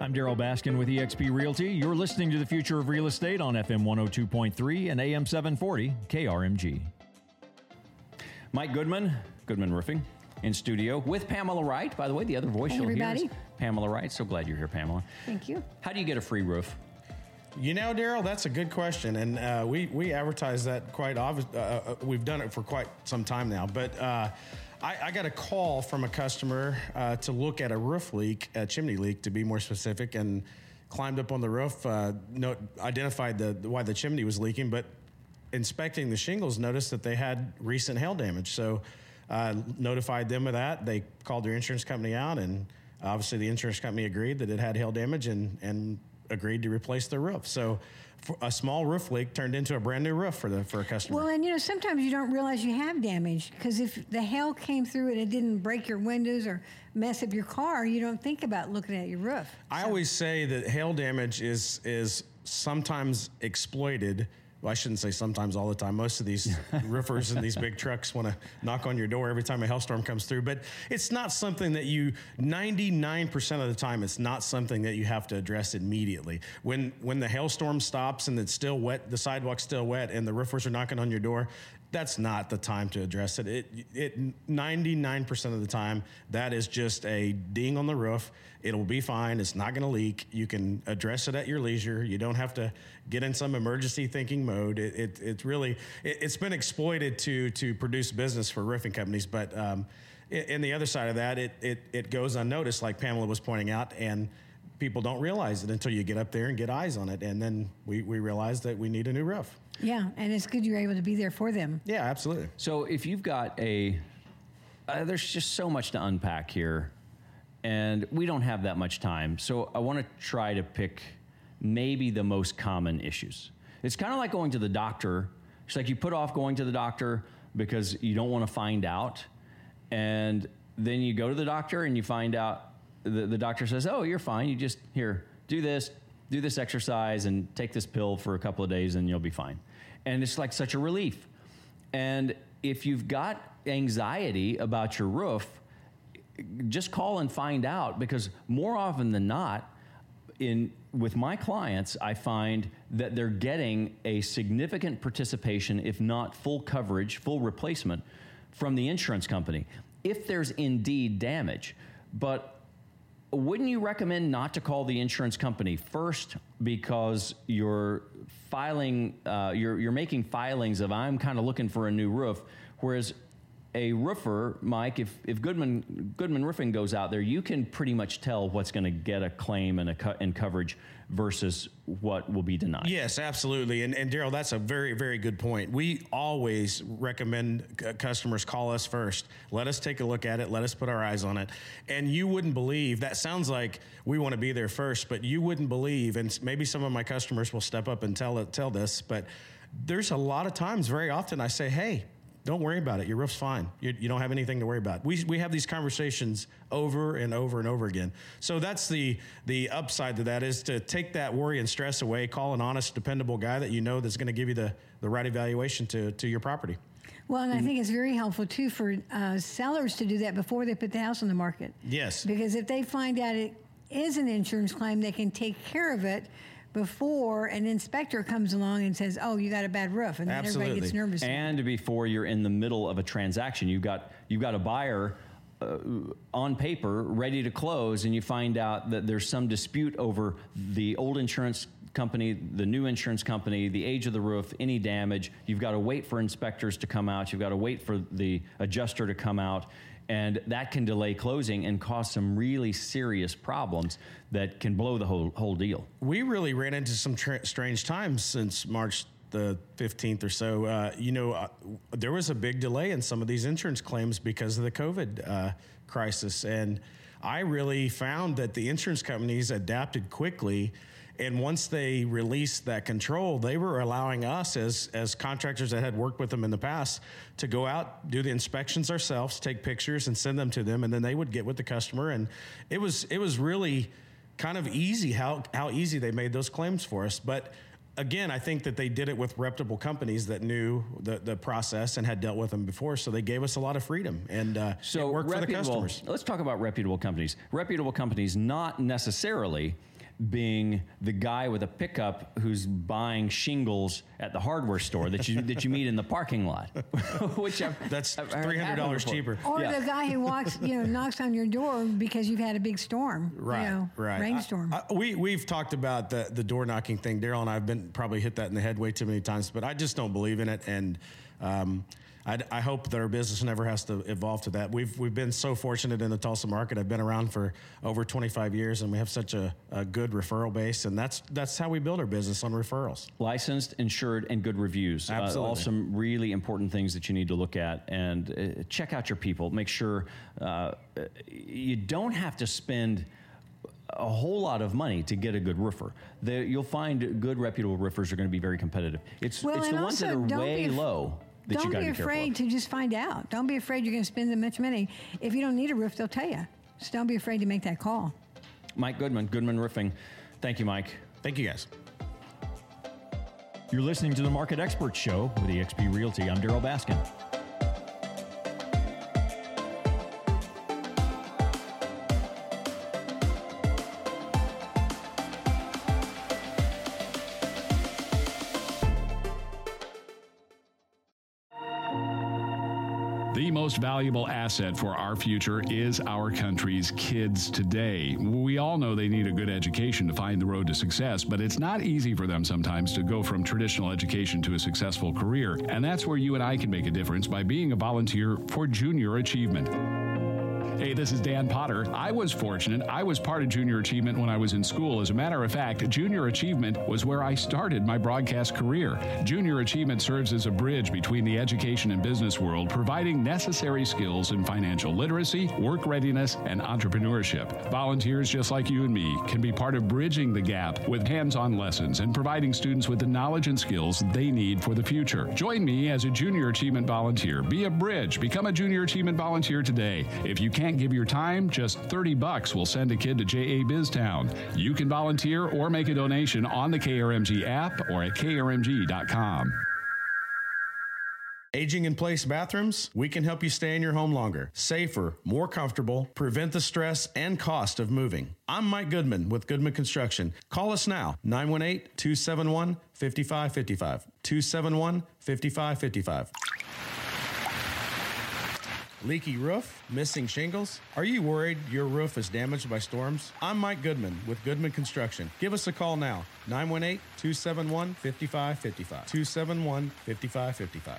I'm Darryl Baskin with eXp Realty. You're listening to the future of real estate on FM 102.3 and AM 740 KRMG. Mike Goodman, Goodman Roofing, in studio with Pamela Wright. By the way, the other voice Hey, you'll everybody. hear is Pamela Wright. So glad you're here, Pamela. Thank you. How do you get a free roof? You know, Darryl, that's a good question, and uh, we we advertise that quite obvious. Uh, uh, we've done it for quite some time now, but uh, I, I got a call from a customer uh, to look at a roof leak, a chimney leak, to be more specific, and climbed up on the roof, uh, no, identified the why the chimney was leaking, but inspecting the shingles, noticed that they had recent hail damage. So, uh, notified them of that. They called their insurance company out, and obviously the insurance company agreed that it had hail damage and and agreed to replace their roof. So, for a small roof leak turned into a brand new roof for the for a customer. Well, and you know, sometimes you don't realize you have damage because if the hail came through and it didn't break your windows or mess up your car, you don't think about looking at your roof. I always say that hail damage is is sometimes exploited. Well, I shouldn't say sometimes all the time. Most of these roofers and these big trucks want to knock on your door every time a hailstorm comes through. But it's not something that you 99% of the time it's not something that you have to address immediately. When when the hailstorm stops and it's still wet, the sidewalk's still wet and the roofers are knocking on your door, that's not the time to address it. It it 99% of the time that is just a ding on the roof. It'll be fine. It's not going to leak. You can address it at your leisure. You don't have to get in some emergency thinking mode. It, it it's really it, it's been exploited to to produce business for roofing companies, but um, and the other side of that, it it it goes unnoticed, like Pamela was pointing out, and people don't realize it until you get up there and get eyes on it, and then we we realize that we need a new roof. Yeah, and it's good you're able to be there for them. Yeah, absolutely. So if you've got a, uh, there's just so much to unpack here, and we don't have that much time. So I want to try to pick maybe the most common issues. It's kind of like going to the doctor. It's like you put off going to the doctor because you don't want to find out, and then you go to the doctor and you find out the, the doctor says, "Oh, you're fine. You just here do this." Do this exercise and take this pill for a couple of days, and you'll be fine. And it's like such a relief. And if you've got anxiety about your roof, just call and find out because more often than not, in with my clients, I find that they're getting a significant participation, if not full coverage, full replacement from the insurance company, if there's indeed damage. But wouldn't you recommend not to call the insurance company first because you're filing, uh, you're, you're making filings of I'm kind of looking for a new roof, whereas a roofer, Mike, if, if Goodman Goodman Roofing goes out there, you can pretty much tell what's going to get a claim and a co- and coverage versus what will be denied. Yes, absolutely. And, and Darryl, that's a very, very good point. We always recommend c- customers call us first. Let us take a look at it. Let us put our eyes on it. And you wouldn't believe that sounds like we want to be there first, but you wouldn't believe, and maybe some of my customers will step up and tell tell this, but there's a lot of times, very often, I say, hey, don't worry about it. Your roof's fine. You, you don't have anything to worry about. We, we have these conversations over and over and over again. So that's the the upside to that is to take that worry and stress away. Call an honest, dependable guy that you know that's going to give you the, the right evaluation to, to your property. Well, and I think it's very helpful too for uh, sellers to do that before they put the house on the market. Yes. Because if they find out it is an insurance claim, they can take care of it before an inspector comes along and says, "Oh, you got a bad roof," and then everybody gets Absolutely. nervous. and before you're in the middle of a transaction you've got you've got a buyer uh, on paper ready to close and you find out that there's some dispute over the old insurance company the new insurance company the age of the roof any damage you've got to wait for inspectors to come out you've got to wait for the adjuster to come out and that can delay closing and cause some really serious problems that can blow the whole whole deal we really ran into some tra- strange times since March the 15th or so. Uh, you know, uh, there was a big delay in some of these insurance claims because of the COVID uh, crisis. And I really found that the insurance companies adapted quickly. And once they released that control, they were allowing us as, as contractors that had worked with them in the past to go out, do the inspections ourselves, take pictures and send them to them. And then they would get with the customer. And it was, it was really kind of easy how, how easy they made those claims for us. But again, I think that they did it with reputable companies that knew the, the process and had dealt with them before. So they gave us a lot of freedom and uh, So it worked for the customers. Let's talk about reputable companies. Reputable companies, not necessarily being the guy with a pickup who's buying shingles at the hardware store that you that you meet in the parking lot. Which I've, That's three hundred dollars cheaper. Or Yeah. the guy who walks, you know, knocks on your door because you've had a big storm, Right, you know, right. rainstorm. I- I- we we've talked about the the door knocking thing. Darryl and I've been probably hit that in the head way too many times, but I just don't believe in it, and um, I, I hope that our business never has to evolve to that. We've we've been so fortunate in the Tulsa market. I've been around for over 25 years, and we have such a, a good referral base, and that's that's how we build our business on referrals. licensed, insured, and good reviews. Uh, all some really important things that you need to look at and uh, check out your people. Make sure uh, you don't have to spend a whole lot of money to get a good roofer. The, you'll find good reputable roofers are going to be very competitive. It's well, it's the ones that are way be af- low that don't you got to be be afraid to just find out. Don't be afraid you're going to spend that much money. If you don't need a roof, they'll tell you. So don't be afraid to make that call. Mike Goodman, Goodman Roofing. Thank you, Mike. Thank you, guys. You're listening to the Market Expert Show with eXp Realty. I'm Darryl Baskin. The most valuable asset for our future is our country's kids today. We all know they need a good education to find the road to success, but it's not easy for them sometimes to go from traditional education to a successful career. And that's where you and I can make a difference by being a volunteer for Junior Achievement. Hey, this is Dan Potter. I was fortunate. I was part of Junior Achievement when I was in school. As a matter of fact, Junior Achievement was where I started my broadcast career. Junior Achievement serves as a bridge between the education and business world, providing necessary skills in financial literacy, work readiness, and entrepreneurship. Volunteers just like you and me can be part of bridging the gap with hands on lessons and providing students with the knowledge and skills they need for the future. Join me as a Junior Achievement volunteer. Be a bridge. Become a Junior Achievement volunteer today. If you can't give your time, just 30 bucks will send a kid to JA BizTown. You can volunteer or make a donation on the KRMG app or at krmg.com. Aging in place bathrooms, we can help you stay in your home longer, safer, more comfortable, prevent the stress and cost of moving. I'm Mike Goodman with Goodman Construction. Call us now, 918 271 5555. 271 5555. Leaky roof? Missing shingles? Are you worried your roof is damaged by storms? I'm Mike Goodman with Goodman Construction. Give us a call now, 918 271 5555. 271 5555.